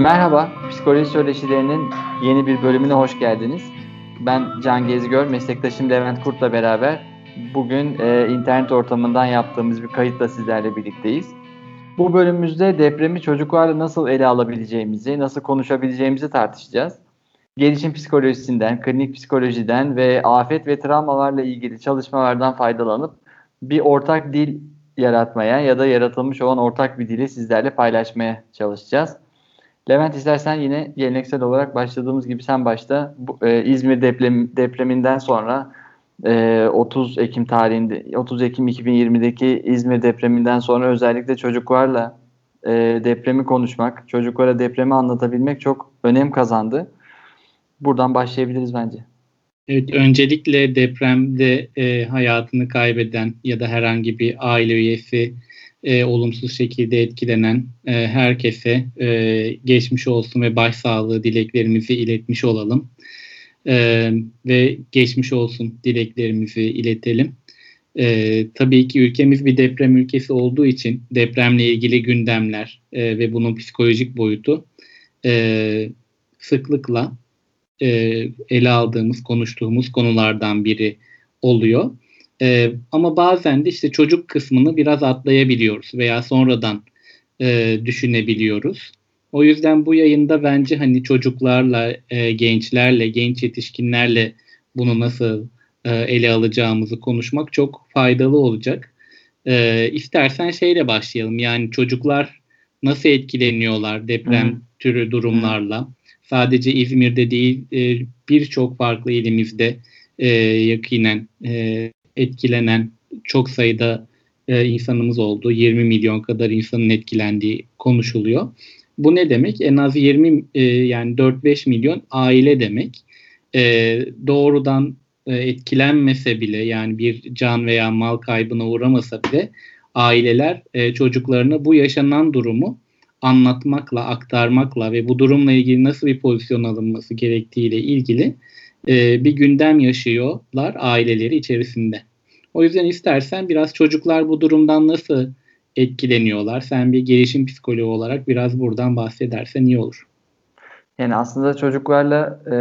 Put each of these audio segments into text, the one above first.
Merhaba, Psikoloji Söyleşilerinin yeni bir bölümüne hoş geldiniz. Ben Can Gezgör, meslektaşım Levent Kurt'la beraber bugün e, internet ortamından yaptığımız bir kayıtla sizlerle birlikteyiz. Bu bölümümüzde depremi çocuklarla nasıl ele alabileceğimizi, nasıl konuşabileceğimizi tartışacağız. Gelişim psikolojisinden, klinik psikolojiden ve afet ve travmalarla ilgili çalışmalardan faydalanıp bir ortak dil yaratmaya ya da yaratılmış olan ortak bir dili sizlerle paylaşmaya çalışacağız. Levent istersen yine geleneksel olarak başladığımız gibi sen başta bu, e, İzmir deprem, depreminden sonra e, 30 Ekim tarihinde 30 Ekim 2020'deki İzmir depreminden sonra özellikle çocuklarla e, depremi konuşmak, çocuklara depremi anlatabilmek çok önem kazandı. Buradan başlayabiliriz bence. Evet, öncelikle depremde e, hayatını kaybeden ya da herhangi bir aile üyesi e, olumsuz şekilde etkilenen e, herkese e, geçmiş olsun ve başsağlığı dileklerimizi iletmiş olalım. E, ve geçmiş olsun dileklerimizi iletelim. E, tabii ki ülkemiz bir deprem ülkesi olduğu için depremle ilgili gündemler e, ve bunun psikolojik boyutu e, sıklıkla e, ele aldığımız, konuştuğumuz konulardan biri oluyor. E, ama bazen de işte çocuk kısmını biraz atlayabiliyoruz veya sonradan e, düşünebiliyoruz. O yüzden bu yayında bence hani çocuklarla, e, gençlerle, genç yetişkinlerle bunu nasıl e, ele alacağımızı konuşmak çok faydalı olacak. E, istersen şeyle başlayalım. Yani çocuklar nasıl etkileniyorlar deprem Hı. türü durumlarla? Hı. Sadece İzmir'de değil, e, birçok farklı ilimizde e, yakinen e, etkilenen çok sayıda e, insanımız oldu. 20 milyon kadar insanın etkilendiği konuşuluyor. Bu ne demek? En az 20 e, yani 4-5 milyon aile demek. E, doğrudan e, etkilenmese bile yani bir can veya mal kaybına uğramasa bile aileler e, çocuklarına bu yaşanan durumu anlatmakla, aktarmakla ve bu durumla ilgili nasıl bir pozisyon alınması gerektiğiyle ilgili e, bir gündem yaşıyorlar aileleri içerisinde. O yüzden istersen biraz çocuklar bu durumdan nasıl etkileniyorlar? Sen bir gelişim psikoloğu olarak biraz buradan bahsedersen iyi olur. Yani aslında çocuklarla e,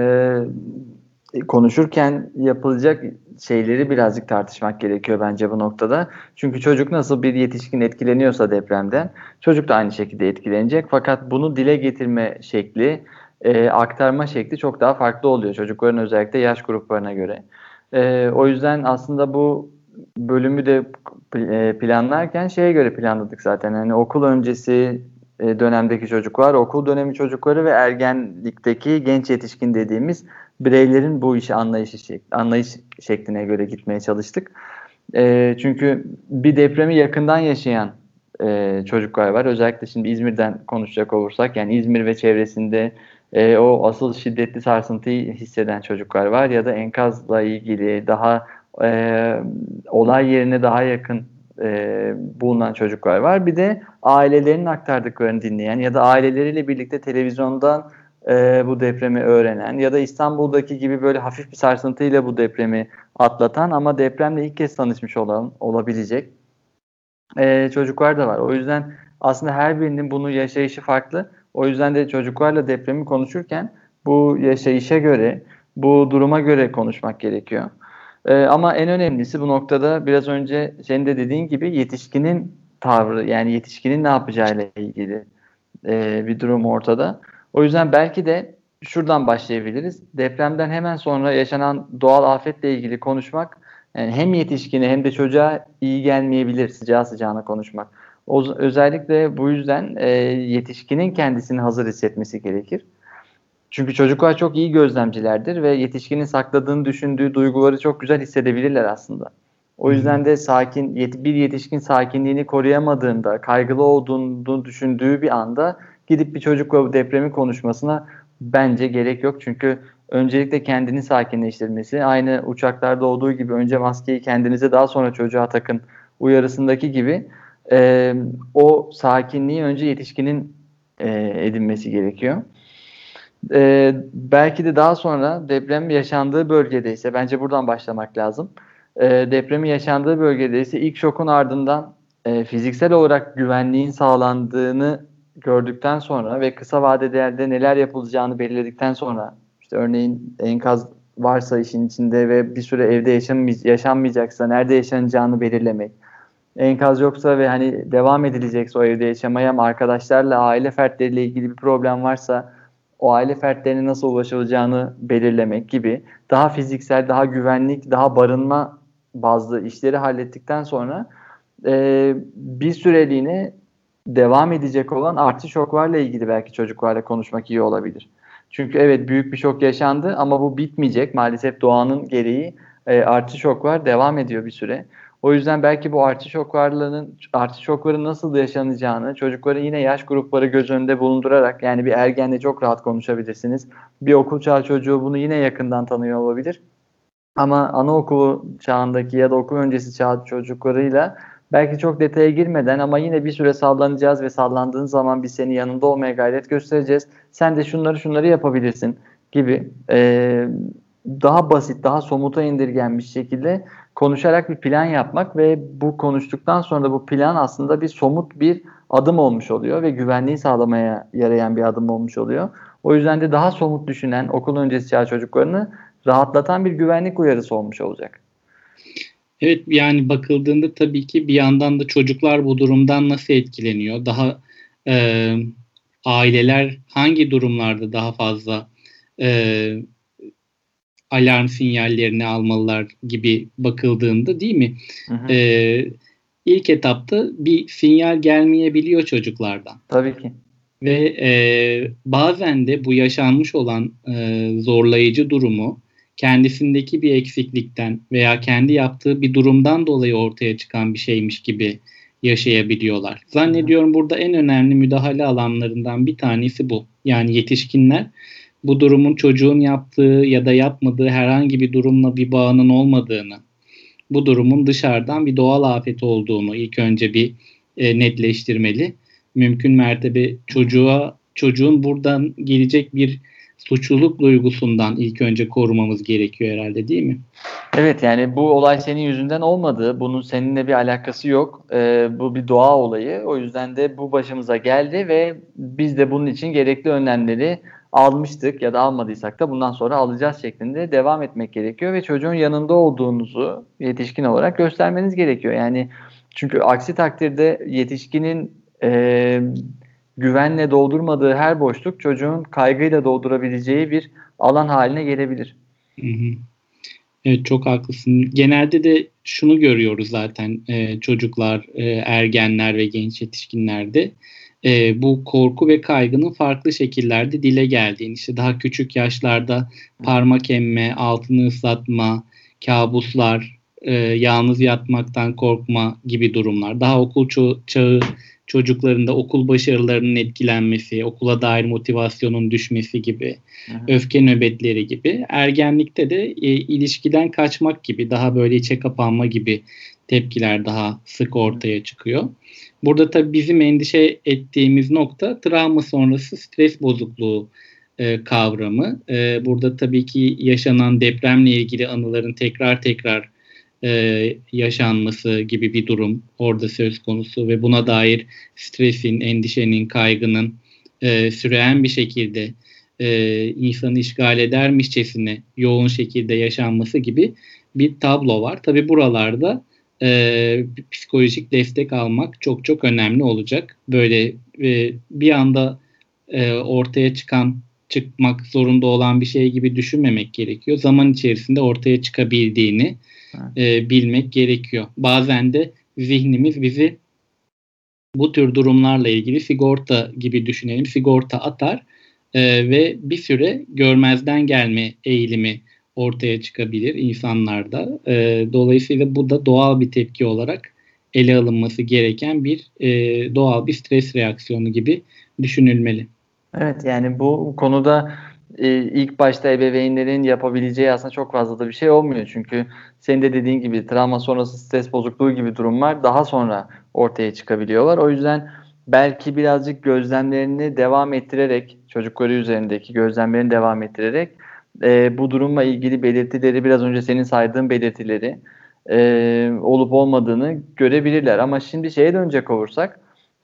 konuşurken yapılacak şeyleri birazcık tartışmak gerekiyor bence bu noktada. Çünkü çocuk nasıl bir yetişkin etkileniyorsa depremden çocuk da aynı şekilde etkilenecek. Fakat bunu dile getirme şekli, e, aktarma şekli çok daha farklı oluyor çocukların özellikle yaş gruplarına göre. E, o yüzden aslında bu bölümü de e, planlarken şeye göre planladık zaten. Hani okul öncesi e, dönemdeki çocuklar, okul dönemi çocukları ve ergenlikteki genç yetişkin dediğimiz bireylerin bu işi anlayışı şek anlayış şekline göre gitmeye çalıştık. E, çünkü bir depremi yakından yaşayan e, çocuklar var. Özellikle şimdi İzmir'den konuşacak olursak yani İzmir ve çevresinde e, o asıl şiddetli sarsıntıyı hisseden çocuklar var ya da enkazla ilgili daha e, olay yerine daha yakın e, bulunan çocuklar var. Bir de ailelerinin aktardıklarını dinleyen ya da aileleriyle birlikte televizyondan e, bu depremi öğrenen ya da İstanbul'daki gibi böyle hafif bir sarsıntıyla bu depremi atlatan ama depremle ilk kez tanışmış olan olabilecek e, çocuklar da var. O yüzden aslında her birinin bunu yaşayışı farklı. O yüzden de çocuklarla depremi konuşurken bu yaşayışa göre, bu duruma göre konuşmak gerekiyor. Ee, ama en önemlisi bu noktada biraz önce senin de dediğin gibi yetişkinin tavrı yani yetişkinin ne yapacağıyla ilgili e, bir durum ortada. O yüzden belki de şuradan başlayabiliriz. Depremden hemen sonra yaşanan doğal afetle ilgili konuşmak yani hem yetişkine hem de çocuğa iyi gelmeyebilir sıcağı sıcağına konuşmak. O, özellikle bu yüzden e, yetişkinin kendisini hazır hissetmesi gerekir. Çünkü çocuklar çok iyi gözlemcilerdir ve yetişkinin sakladığını düşündüğü duyguları çok güzel hissedebilirler aslında. O yüzden de sakin bir yetişkin sakinliğini koruyamadığında, kaygılı olduğunu düşündüğü bir anda gidip bir çocukla depremi konuşmasına bence gerek yok. Çünkü öncelikle kendini sakinleştirmesi, aynı uçaklarda olduğu gibi önce maskeyi kendinize daha sonra çocuğa takın uyarısındaki gibi e, o sakinliği önce yetişkinin e, edinmesi gerekiyor. E, belki de daha sonra deprem yaşandığı bölgedeyse, bence buradan başlamak lazım. E, depremi yaşandığı bölgedeyse ilk şokun ardından e, fiziksel olarak güvenliğin sağlandığını gördükten sonra ve kısa vadede neler yapılacağını belirledikten sonra işte örneğin enkaz varsa işin içinde ve bir süre evde yaşanmayacaksa nerede yaşanacağını belirlemek. Enkaz yoksa ve hani devam edilecekse o evde yaşamaya ama arkadaşlarla aile fertleriyle ilgili bir problem varsa o aile fertlerine nasıl ulaşılacağını belirlemek gibi daha fiziksel, daha güvenlik, daha barınma bazlı işleri hallettikten sonra e, bir süreliğine devam edecek olan artı şoklarla ilgili belki çocuklarla konuşmak iyi olabilir. Çünkü evet büyük bir şok yaşandı ama bu bitmeyecek. Maalesef doğanın gereği e, artı şoklar devam ediyor bir süre. O yüzden belki bu artı şoklarının artı şokların nasıl yaşanacağını çocukların yine yaş grupları göz önünde bulundurarak yani bir ergenle çok rahat konuşabilirsiniz. Bir okul çağı çocuğu bunu yine yakından tanıyor olabilir. Ama anaokulu çağındaki ya da okul öncesi çağ çocuklarıyla belki çok detaya girmeden ama yine bir süre sallanacağız ve sallandığın zaman biz senin yanında olmaya gayret göstereceğiz. Sen de şunları şunları yapabilirsin gibi e, daha basit, daha somuta indirgenmiş şekilde konuşarak bir plan yapmak ve bu konuştuktan sonra da bu plan aslında bir somut bir adım olmuş oluyor ve güvenliği sağlamaya yarayan bir adım olmuş oluyor. O yüzden de daha somut düşünen okul öncesi çağ çocuklarını rahatlatan bir güvenlik uyarısı olmuş olacak. Evet yani bakıldığında tabii ki bir yandan da çocuklar bu durumdan nasıl etkileniyor? Daha e, aileler hangi durumlarda daha fazla e, alarm sinyallerini almalılar gibi bakıldığında değil mi? Hı hı. E, ilk etapta bir sinyal gelmeyebiliyor çocuklardan. Tabii ki. Ve e, bazen de bu yaşanmış olan e, zorlayıcı durumu kendisindeki bir eksiklikten veya kendi yaptığı bir durumdan dolayı ortaya çıkan bir şeymiş gibi yaşayabiliyorlar. Zannediyorum burada en önemli müdahale alanlarından bir tanesi bu. Yani yetişkinler bu durumun çocuğun yaptığı ya da yapmadığı herhangi bir durumla bir bağının olmadığını, bu durumun dışarıdan bir doğal afet olduğunu ilk önce bir e, netleştirmeli. Mümkün mertebe çocuğa çocuğun buradan gelecek bir suçluluk duygusundan ilk önce korumamız gerekiyor herhalde değil mi? Evet yani bu olay senin yüzünden olmadı. Bunun seninle bir alakası yok. Ee, bu bir doğa olayı. O yüzden de bu başımıza geldi ve biz de bunun için gerekli önlemleri almıştık ya da almadıysak da bundan sonra alacağız şeklinde devam etmek gerekiyor ve çocuğun yanında olduğunuzu yetişkin olarak göstermeniz gerekiyor. Yani çünkü aksi takdirde yetişkinin e, güvenle doldurmadığı her boşluk çocuğun kaygıyla doldurabileceği bir alan haline gelebilir. Hı hı. Evet çok haklısın. Genelde de şunu görüyoruz zaten e, çocuklar, e, ergenler ve genç yetişkinlerde e, bu korku ve kaygının farklı şekillerde dile geldiğini, işte daha küçük yaşlarda parmak emme, altını ıslatma, kabuslar, e, yalnız yatmaktan korkma gibi durumlar, daha okul çağı çocuklarında okul başarılarının etkilenmesi, okula dair motivasyonun düşmesi gibi, Hı. öfke nöbetleri gibi, ergenlikte de e, ilişkiden kaçmak gibi, daha böyle içe kapanma gibi tepkiler daha sık ortaya çıkıyor. Burada tabii bizim endişe ettiğimiz nokta travma sonrası stres bozukluğu e, kavramı. E, burada tabii ki yaşanan depremle ilgili anıların tekrar tekrar e, yaşanması gibi bir durum orada söz konusu ve buna dair stresin, endişenin, kaygının e, süreyen bir şekilde e, insanı işgal edermişçesine yoğun şekilde yaşanması gibi bir tablo var. Tabi buralarda e, psikolojik destek almak çok çok önemli olacak. Böyle e, bir anda e, ortaya çıkan çıkmak zorunda olan bir şey gibi düşünmemek gerekiyor. Zaman içerisinde ortaya çıkabildiğini e, bilmek gerekiyor. Bazen de zihnimiz bizi bu tür durumlarla ilgili sigorta gibi düşünelim. Sigorta atar e, ve bir süre görmezden gelme eğilimi ortaya çıkabilir insanlarda. E, dolayısıyla bu da doğal bir tepki olarak ele alınması gereken bir e, doğal bir stres reaksiyonu gibi düşünülmeli. Evet yani bu konuda e, ilk başta ebeveynlerin yapabileceği aslında çok fazla da bir şey olmuyor. Çünkü senin de dediğin gibi travma sonrası stres bozukluğu gibi durumlar daha sonra ortaya çıkabiliyorlar. O yüzden belki birazcık gözlemlerini devam ettirerek çocukları üzerindeki gözlemlerini devam ettirerek e, bu durumla ilgili belirtileri biraz önce senin saydığın belirtileri e, olup olmadığını görebilirler. Ama şimdi şeye dönecek olursak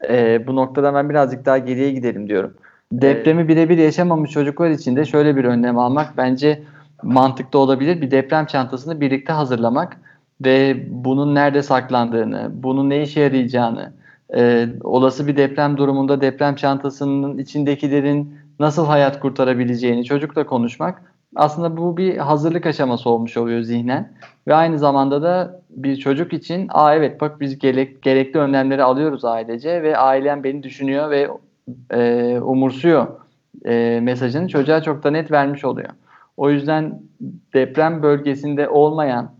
e, bu noktada ben birazcık daha geriye gidelim diyorum. Depremi birebir yaşamamış çocuklar için de şöyle bir önlem almak bence mantıklı olabilir. Bir deprem çantasını birlikte hazırlamak ve bunun nerede saklandığını, bunun ne işe yarayacağını, e, olası bir deprem durumunda deprem çantasının içindekilerin nasıl hayat kurtarabileceğini çocukla konuşmak aslında bu bir hazırlık aşaması olmuş oluyor zihnen ve aynı zamanda da bir çocuk için aa evet bak biz gerek, gerekli önlemleri alıyoruz ailece ve ailem beni düşünüyor ve e, umursuyor e, mesajını çocuğa çok da net vermiş oluyor. O yüzden deprem bölgesinde olmayan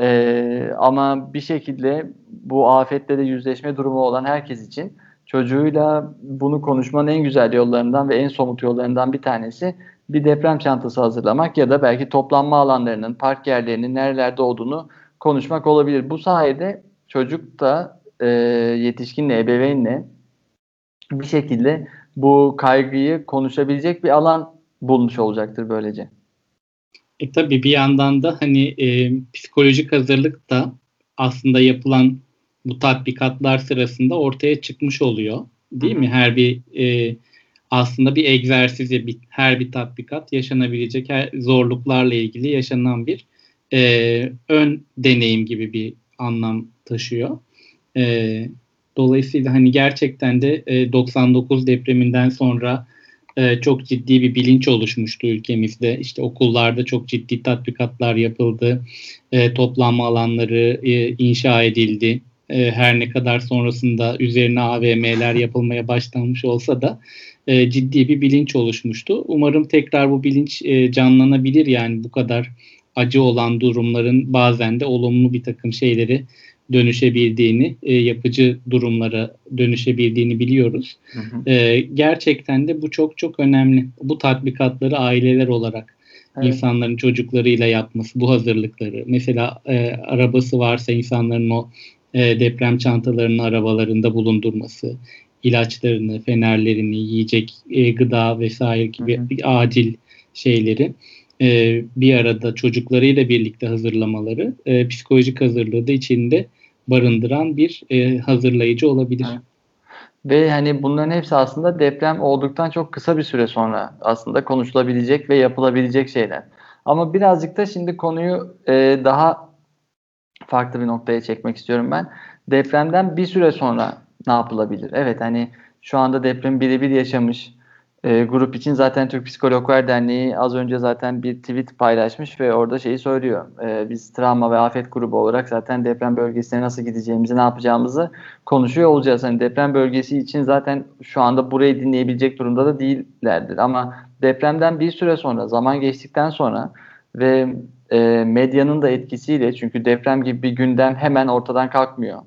e, ama bir şekilde bu afetle de yüzleşme durumu olan herkes için çocuğuyla bunu konuşmanın en güzel yollarından ve en somut yollarından bir tanesi bir deprem çantası hazırlamak ya da belki toplanma alanlarının, park yerlerinin nerelerde olduğunu konuşmak olabilir. Bu sayede çocuk da e, yetişkinle, ebeveynle bir şekilde bu kaygıyı konuşabilecek bir alan bulmuş olacaktır böylece. E tabii bir yandan da hani e, psikolojik hazırlık da aslında yapılan bu tatbikatlar sırasında ortaya çıkmış oluyor. Değil Hı-hı. mi? Her bir e, aslında bir egzersiz, bir, her bir tatbikat yaşanabilecek her zorluklarla ilgili yaşanan bir e, ön deneyim gibi bir anlam taşıyor. E, dolayısıyla hani gerçekten de e, 99 depreminden sonra e, çok ciddi bir bilinç oluşmuştu ülkemizde. İşte okullarda çok ciddi tatbikatlar yapıldı, e, toplanma alanları e, inşa edildi. E, her ne kadar sonrasında üzerine AVM'ler yapılmaya başlanmış olsa da e, ciddi bir bilinç oluşmuştu. Umarım tekrar bu bilinç e, canlanabilir yani bu kadar acı olan durumların bazen de olumlu bir takım şeyleri dönüşebildiğini, e, yapıcı durumlara dönüşebildiğini biliyoruz. Hı hı. E, gerçekten de bu çok çok önemli. Bu tatbikatları aileler olarak evet. insanların çocuklarıyla yapması, bu hazırlıkları. Mesela e, arabası varsa insanların o e, deprem çantalarını arabalarında bulundurması, ilaçlarını, fenerlerini, yiyecek, e, gıda vesaire gibi hı hı. acil şeyleri e, bir arada çocuklarıyla birlikte hazırlamaları e, psikolojik hazırlığı da içinde barındıran bir e, hazırlayıcı olabilir. Evet. Ve hani bunların hepsi aslında deprem olduktan çok kısa bir süre sonra aslında konuşulabilecek ve yapılabilecek şeyler. Ama birazcık da şimdi konuyu e, daha farklı bir noktaya çekmek istiyorum ben. Depremden bir süre sonra ne yapılabilir? Evet hani şu anda deprem birebir yaşamış e, grup için zaten Türk Psikologlar Derneği az önce zaten bir tweet paylaşmış ve orada şeyi söylüyor. E, biz travma ve afet grubu olarak zaten deprem bölgesine nasıl gideceğimizi, ne yapacağımızı konuşuyor olacağız. Hani deprem bölgesi için zaten şu anda burayı dinleyebilecek durumda da değillerdir. Ama depremden bir süre sonra, zaman geçtikten sonra ve e, medyanın da etkisiyle çünkü deprem gibi bir gündem hemen ortadan kalkmıyor.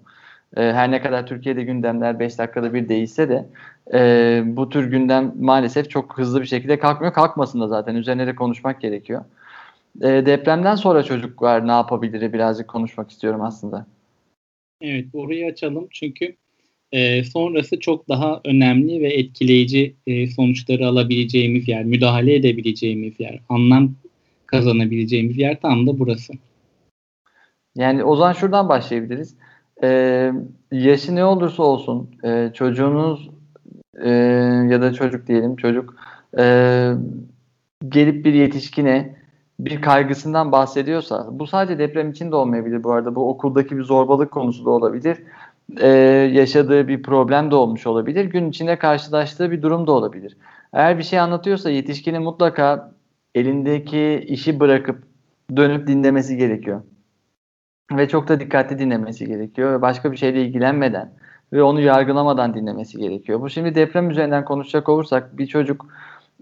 E, her ne kadar Türkiye'de gündemler 5 dakikada bir değişse de e, bu tür gündem maalesef çok hızlı bir şekilde kalkmıyor. Kalkmasın da zaten üzerine de konuşmak gerekiyor. E, depremden sonra çocuklar ne yapabilir birazcık konuşmak istiyorum aslında. Evet orayı açalım çünkü e, sonrası çok daha önemli ve etkileyici e, sonuçları alabileceğimiz yer, müdahale edebileceğimiz yer, anlam kazanabileceğimiz yer tam da burası. Yani o zaman şuradan başlayabiliriz. Ee, yaşı ne olursa olsun e, çocuğunuz e, ya da çocuk diyelim çocuk e, gelip bir yetişkine bir kaygısından bahsediyorsa bu sadece deprem için de olmayabilir bu arada bu okuldaki bir zorbalık konusu da olabilir e, yaşadığı bir problem de olmuş olabilir gün içinde karşılaştığı bir durum da olabilir eğer bir şey anlatıyorsa yetişkinin mutlaka elindeki işi bırakıp dönüp dinlemesi gerekiyor ve çok da dikkatli dinlemesi gerekiyor ve başka bir şeyle ilgilenmeden ve onu yargılamadan dinlemesi gerekiyor. Bu şimdi deprem üzerinden konuşacak olursak bir çocuk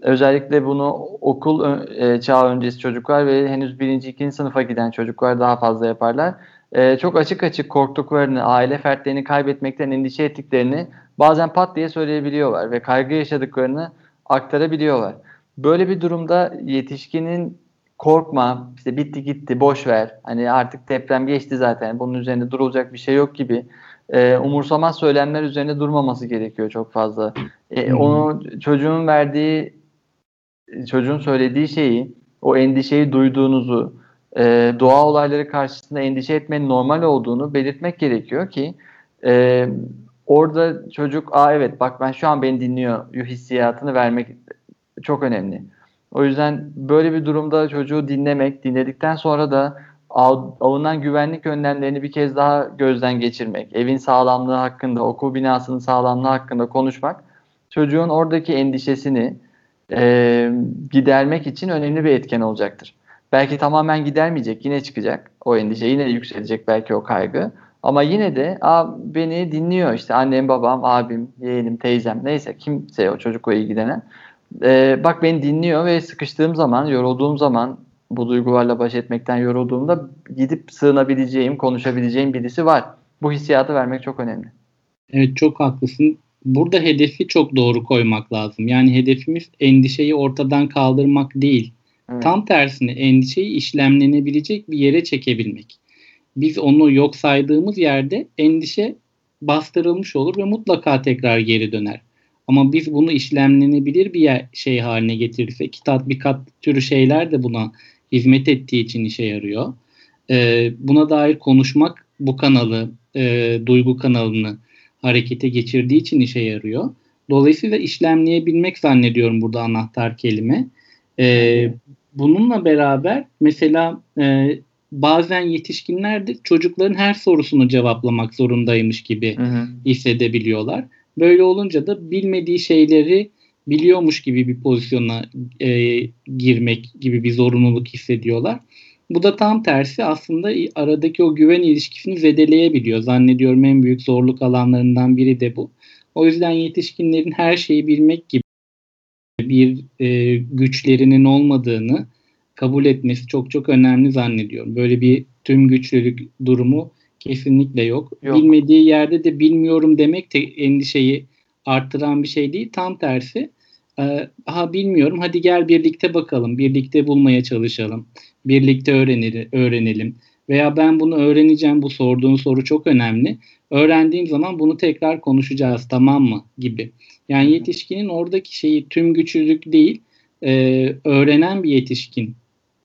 özellikle bunu okul e, çağı öncesi çocuklar ve henüz birinci, ikinci sınıfa giden çocuklar daha fazla yaparlar. E, çok açık açık korktuklarını, aile fertlerini kaybetmekten endişe ettiklerini bazen pat diye söyleyebiliyorlar ve kaygı yaşadıklarını aktarabiliyorlar. Böyle bir durumda yetişkinin korkma, işte bitti gitti, boş ver. Hani artık deprem geçti zaten. Bunun üzerinde durulacak bir şey yok gibi e, umursamaz söylemler üzerine durmaması gerekiyor çok fazla. E, onu çocuğun verdiği, çocuğun söylediği şeyi, o endişeyi duyduğunuzu, e, doğa olayları karşısında endişe etmenin normal olduğunu belirtmek gerekiyor ki e, orada çocuk aa evet bak ben şu an beni dinliyor hissiyatını vermek çok önemli. O yüzden böyle bir durumda çocuğu dinlemek, dinledikten sonra da alınan güvenlik önlemlerini bir kez daha gözden geçirmek, evin sağlamlığı hakkında, okul binasının sağlamlığı hakkında konuşmak çocuğun oradaki endişesini e, gidermek için önemli bir etken olacaktır. Belki tamamen gidermeyecek, yine çıkacak o endişe, yine yükselecek belki o kaygı. Ama yine de a, beni dinliyor işte annem, babam, abim, yeğenim, teyzem neyse kimse o çocukla ilgilenen. E, bak beni dinliyor ve sıkıştığım zaman, yorulduğum zaman, bu duygularla baş etmekten yorulduğumda gidip sığınabileceğim, konuşabileceğim birisi var. Bu hissiyatı vermek çok önemli. Evet çok haklısın. Burada hedefi çok doğru koymak lazım. Yani hedefimiz endişeyi ortadan kaldırmak değil. Evet. Tam tersine endişeyi işlemlenebilecek bir yere çekebilmek. Biz onu yok saydığımız yerde endişe bastırılmış olur ve mutlaka tekrar geri döner. Ama biz bunu işlemlenebilir bir yer, şey haline getirirsek, tatbikat türü şeyler de buna hizmet ettiği için işe yarıyor. Ee, buna dair konuşmak bu kanalı, e, duygu kanalını harekete geçirdiği için işe yarıyor. Dolayısıyla işlemleyebilmek zannediyorum burada anahtar kelime. Ee, bununla beraber mesela e, bazen yetişkinler de çocukların her sorusunu cevaplamak zorundaymış gibi hı hı. hissedebiliyorlar. Böyle olunca da bilmediği şeyleri biliyormuş gibi bir pozisyona e, girmek gibi bir zorunluluk hissediyorlar. Bu da tam tersi aslında aradaki o güven ilişkisini zedeleyebiliyor. Zannediyorum en büyük zorluk alanlarından biri de bu. O yüzden yetişkinlerin her şeyi bilmek gibi bir e, güçlerinin olmadığını kabul etmesi çok çok önemli zannediyorum. Böyle bir tüm güçlülük durumu kesinlikle yok. yok. Bilmediği yerde de bilmiyorum demek de endişeyi arttıran bir şey değil. Tam tersi. E, aha bilmiyorum hadi gel birlikte bakalım. Birlikte bulmaya çalışalım. Birlikte öğrenir, öğrenelim. Veya ben bunu öğreneceğim bu sorduğun soru çok önemli. Öğrendiğim zaman bunu tekrar konuşacağız tamam mı gibi. Yani yetişkinin oradaki şeyi tüm güçlülük değil e, öğrenen bir yetişkin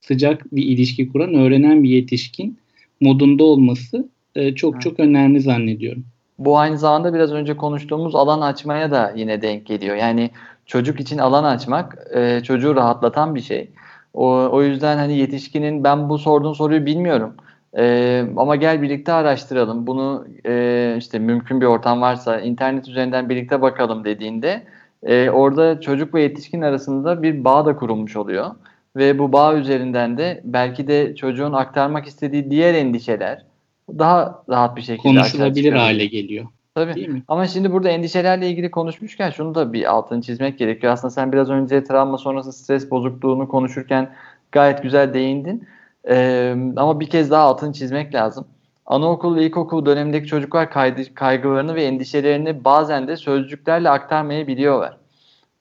sıcak bir ilişki kuran öğrenen bir yetişkin modunda olması e, çok evet. çok önemli zannediyorum. Bu aynı zamanda biraz önce konuştuğumuz alan açmaya da yine denk geliyor. Yani çocuk için alan açmak e, çocuğu rahatlatan bir şey. O, o yüzden hani yetişkinin ben bu sorduğun soruyu bilmiyorum. E, ama gel birlikte araştıralım. Bunu e, işte mümkün bir ortam varsa internet üzerinden birlikte bakalım dediğinde e, orada çocuk ve yetişkin arasında bir bağ da kurulmuş oluyor. Ve bu bağ üzerinden de belki de çocuğun aktarmak istediği diğer endişeler daha rahat bir şekilde konuşulabilir hale geliyor. Tabii. Ama şimdi burada endişelerle ilgili konuşmuşken şunu da bir altını çizmek gerekiyor. Aslında sen biraz önce travma sonrası stres bozukluğunu konuşurken gayet güzel değindin. Ee, ama bir kez daha altını çizmek lazım. Anaokul ve ilkokul dönemindeki çocuklar kaydı, kaygılarını ve endişelerini bazen de sözcüklerle aktarmayabiliyorlar.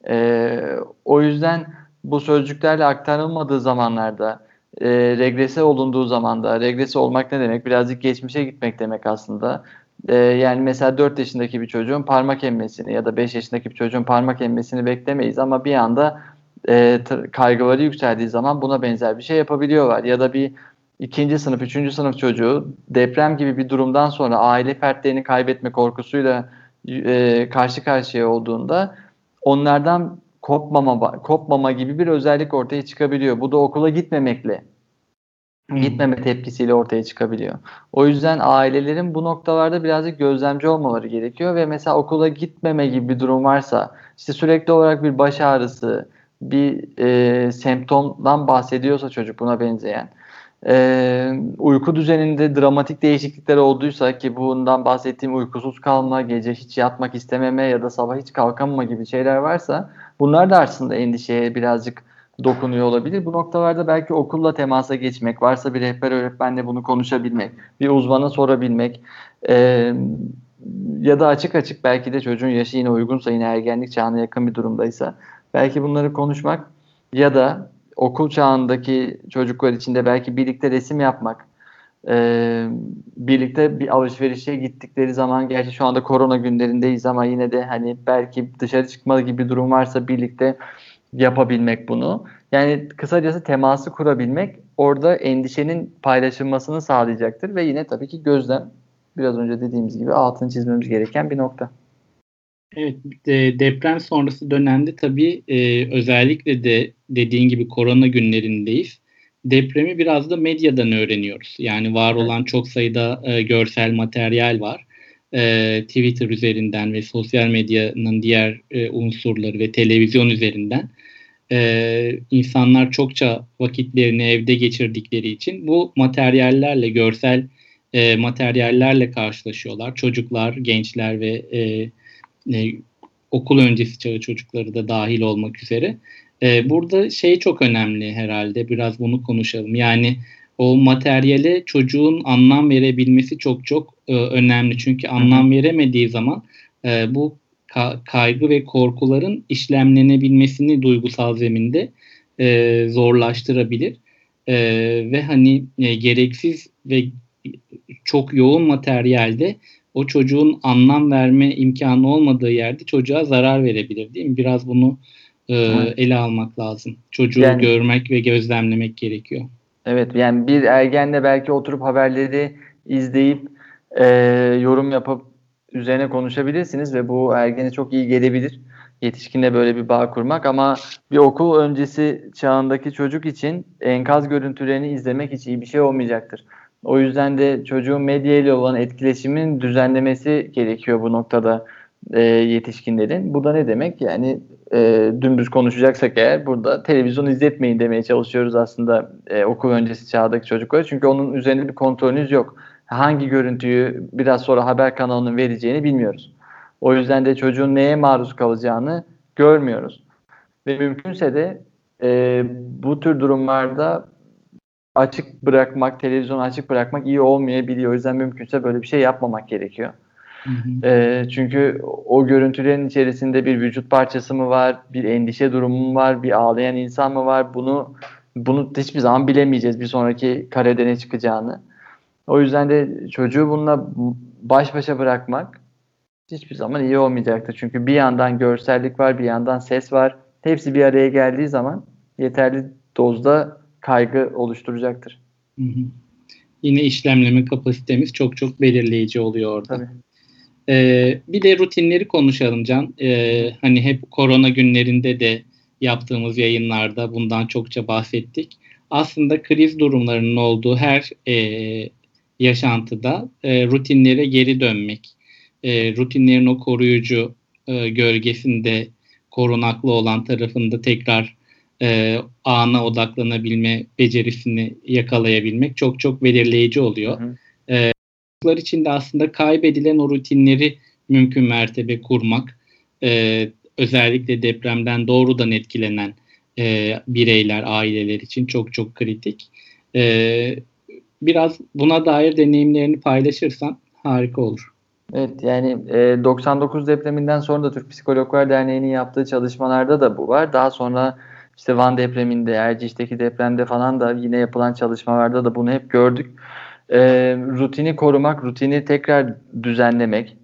Ee, o yüzden bu sözcüklerle aktarılmadığı zamanlarda, e, regrese olunduğu zamanda, regrese olmak ne demek? Birazcık geçmişe gitmek demek aslında. E, yani mesela 4 yaşındaki bir çocuğun parmak emmesini ya da 5 yaşındaki bir çocuğun parmak emmesini beklemeyiz ama bir anda e, kaygıları yükseldiği zaman buna benzer bir şey yapabiliyorlar. Ya da bir ikinci sınıf, üçüncü sınıf çocuğu deprem gibi bir durumdan sonra aile fertlerini kaybetme korkusuyla e, karşı karşıya olduğunda onlardan kopmama kopmama gibi bir özellik ortaya çıkabiliyor. Bu da okula gitmemekle gitmeme tepkisiyle ortaya çıkabiliyor. O yüzden ailelerin bu noktalarda birazcık gözlemci olmaları gerekiyor ve mesela okula gitmeme gibi bir durum varsa işte sürekli olarak bir baş ağrısı, bir e, semptomdan bahsediyorsa çocuk buna benzeyen e, uyku düzeninde dramatik değişiklikler olduysa ki bundan bahsettiğim uykusuz kalma, gece hiç yatmak istememe ya da sabah hiç kalkamama gibi şeyler varsa bunlar da aslında endişeye birazcık dokunuyor olabilir. Bu noktalarda belki okulla temasa geçmek, varsa bir rehber öğretmenle bunu konuşabilmek, bir uzmana sorabilmek e, ya da açık açık belki de çocuğun yaşı yine uygunsa, yine ergenlik çağına yakın bir durumdaysa belki bunları konuşmak ya da okul çağındaki çocuklar içinde belki birlikte resim yapmak, e, birlikte bir alışverişe gittikleri zaman gerçi şu anda korona günlerindeyiz ama yine de hani belki dışarı çıkmalı gibi bir durum varsa birlikte yapabilmek bunu. Yani kısacası teması kurabilmek orada endişenin paylaşılmasını sağlayacaktır ve yine tabii ki gözlem biraz önce dediğimiz gibi altını çizmemiz gereken bir nokta. Evet, de, deprem sonrası dönemde tabii e, özellikle de dediğin gibi korona günlerindeyiz. Depremi biraz da medyadan öğreniyoruz. Yani var olan çok sayıda e, görsel materyal var. E, Twitter üzerinden ve sosyal medyanın diğer e, unsurları ve televizyon üzerinden e, insanlar çokça vakitlerini evde geçirdikleri için bu materyallerle, görsel e, materyallerle karşılaşıyorlar. Çocuklar, gençler ve e, e, okul öncesi çağı çocukları da dahil olmak üzere. E, burada şey çok önemli herhalde biraz bunu konuşalım. Yani o materyale çocuğun anlam verebilmesi çok çok e, önemli. Çünkü anlam veremediği zaman e, bu ka- kaygı ve korkuların işlemlenebilmesini duygusal zeminde e, zorlaştırabilir. E, ve hani e, gereksiz ve çok yoğun materyalde o çocuğun anlam verme imkanı olmadığı yerde çocuğa zarar verebilir değil mi? Biraz bunu e, ele almak lazım. Çocuğu yani, görmek ve gözlemlemek gerekiyor. Evet yani bir ergenle belki oturup haberleri izleyip e, yorum yapıp üzerine konuşabilirsiniz ve bu ergene çok iyi gelebilir. Yetişkinle böyle bir bağ kurmak ama bir okul öncesi çağındaki çocuk için enkaz görüntülerini izlemek hiç iyi bir şey olmayacaktır. O yüzden de çocuğun medya ile olan etkileşimin düzenlemesi gerekiyor bu noktada e, yetişkinlerin. Bu da ne demek? Yani e, dümdüz konuşacaksak eğer burada televizyon izletmeyin demeye çalışıyoruz aslında e, okul öncesi çağdaki çocuklara. Çünkü onun üzerinde bir kontrolünüz yok. Hangi görüntüyü biraz sonra haber kanalının vereceğini bilmiyoruz. O yüzden de çocuğun neye maruz kalacağını görmüyoruz. Ve mümkünse de e, bu tür durumlarda açık bırakmak, televizyonu açık bırakmak iyi olmayabiliyor. O yüzden mümkünse böyle bir şey yapmamak gerekiyor. Hı hı. E, çünkü o görüntülerin içerisinde bir vücut parçası mı var, bir endişe durumu mu var, bir ağlayan insan mı var? Bunu bunu hiçbir zaman bilemeyeceğiz bir sonraki karede ne çıkacağını. O yüzden de çocuğu bununla baş başa bırakmak hiçbir zaman iyi olmayacaktır. Çünkü bir yandan görsellik var, bir yandan ses var. Hepsi bir araya geldiği zaman yeterli dozda kaygı oluşturacaktır. Hı hı. Yine işlemleme kapasitemiz çok çok belirleyici oluyor orada. Tabii. Ee, bir de rutinleri konuşalım Can. Ee, hani hep korona günlerinde de yaptığımız yayınlarda bundan çokça bahsettik. Aslında kriz durumlarının olduğu her e, yaşantıda e, rutinlere geri dönmek, e, rutinlerin o koruyucu e, gölgesinde korunaklı olan tarafında tekrar e, ana odaklanabilme becerisini yakalayabilmek çok çok belirleyici oluyor. Hı hı. E, için de aslında kaybedilen o rutinleri mümkün mertebe kurmak, e, özellikle depremden doğrudan etkilenen e, bireyler, aileler için çok çok kritik. E, biraz buna dair deneyimlerini paylaşırsan harika olur. Evet yani e, 99 depreminden sonra da Türk Psikologlar Derneği'nin yaptığı çalışmalarda da bu var. Daha sonra işte Van depreminde, Erciş'teki depremde falan da yine yapılan çalışmalarda da bunu hep gördük. E, rutini korumak, rutini tekrar düzenlemek,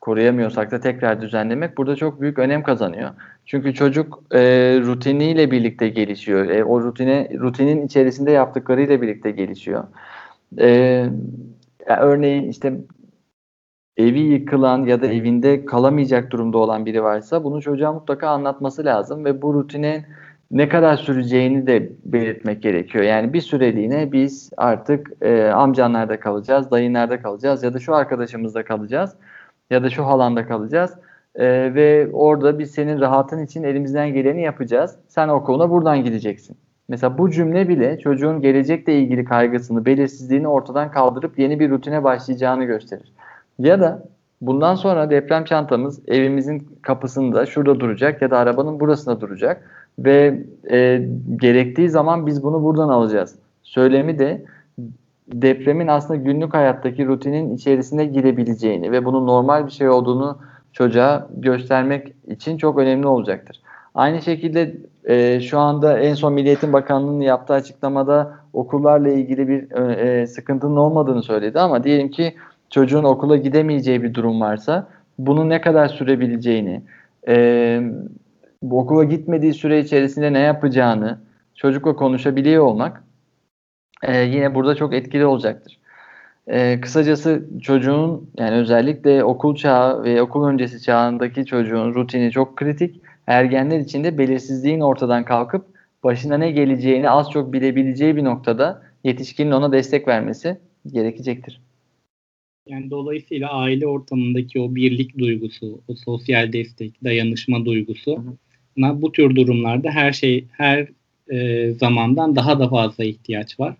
koruyamıyorsak da tekrar düzenlemek burada çok büyük önem kazanıyor. Çünkü çocuk e, rutiniyle birlikte gelişiyor. E, o rutine rutinin içerisinde yaptıklarıyla birlikte gelişiyor. E, yani örneğin işte evi yıkılan ya da evinde kalamayacak durumda olan biri varsa bunu çocuğa mutlaka anlatması lazım ve bu rutinin ne kadar süreceğini de belirtmek gerekiyor. Yani bir süreliğine biz artık e, amcanlarda kalacağız, dayınlarda kalacağız ya da şu arkadaşımızda kalacağız ya da şu halanda kalacağız. E, ve orada biz senin rahatın için elimizden geleni yapacağız. Sen okuluna buradan gideceksin. Mesela bu cümle bile çocuğun gelecekle ilgili kaygısını, belirsizliğini ortadan kaldırıp yeni bir rutine başlayacağını gösterir. Ya da bundan sonra deprem çantamız evimizin kapısında şurada duracak ya da arabanın burasında duracak ve e, gerektiği zaman biz bunu buradan alacağız. Söylemi de depremin aslında günlük hayattaki rutinin içerisine girebileceğini ve bunun normal bir şey olduğunu çocuğa göstermek için çok önemli olacaktır. Aynı şekilde e, şu anda en son Milli Eğitim Bakanlığı'nın yaptığı açıklamada okullarla ilgili bir e, sıkıntının olmadığını söyledi ama diyelim ki çocuğun okula gidemeyeceği bir durum varsa bunun ne kadar sürebileceğini, e, bu okula gitmediği süre içerisinde ne yapacağını çocukla konuşabiliyor olmak e, yine burada çok etkili olacaktır. E, kısacası çocuğun yani özellikle okul çağı ve okul öncesi çağındaki çocuğun rutini çok kritik. Ergenler için de belirsizliğin ortadan kalkıp başına ne geleceğini az çok bilebileceği bir noktada yetişkinin ona destek vermesi gerekecektir. Yani dolayısıyla aile ortamındaki o birlik duygusu, o sosyal destek, dayanışma duygusu hı. bu tür durumlarda her şey her e, zamandan daha da fazla ihtiyaç var.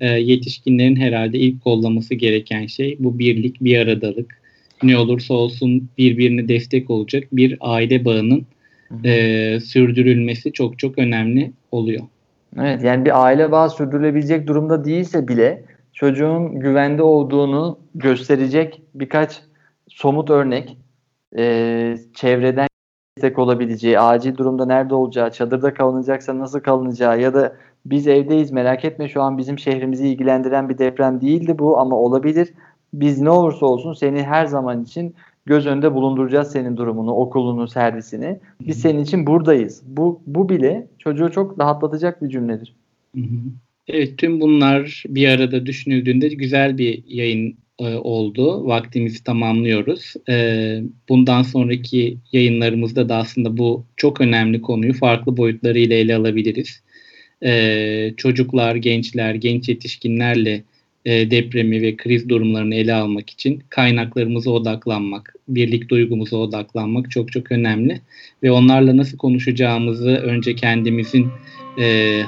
E, yetişkinlerin herhalde ilk kollaması gereken şey bu birlik, bir aradalık. Ne olursa olsun birbirine destek olacak bir aile bağının e, sürdürülmesi çok çok önemli oluyor. Evet yani bir aile bağı sürdürülebilecek durumda değilse bile çocuğun güvende olduğunu gösterecek birkaç somut örnek e, çevreden destek olabileceği, acil durumda nerede olacağı, çadırda kalınacaksa nasıl kalınacağı ya da biz evdeyiz merak etme şu an bizim şehrimizi ilgilendiren bir deprem değildi bu ama olabilir. Biz ne olursa olsun seni her zaman için göz önünde bulunduracağız senin durumunu, okulunu, servisini. Biz senin için buradayız. Bu, bu bile çocuğu çok rahatlatacak bir cümledir. Evet tüm bunlar bir arada düşünüldüğünde güzel bir yayın e, oldu. Vaktimizi tamamlıyoruz. E, bundan sonraki yayınlarımızda da aslında bu çok önemli konuyu farklı boyutlarıyla ele alabiliriz. E, çocuklar, gençler, genç yetişkinlerle depremi ve kriz durumlarını ele almak için kaynaklarımıza odaklanmak, birlik duygumuza odaklanmak çok çok önemli. Ve onlarla nasıl konuşacağımızı önce kendimizin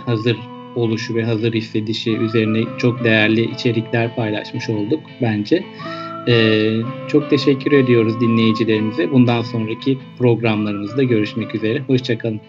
hazır oluşu ve hazır hissedişi üzerine çok değerli içerikler paylaşmış olduk bence. Ee, çok teşekkür ediyoruz dinleyicilerimize. Bundan sonraki programlarımızda görüşmek üzere. Hoşçakalın.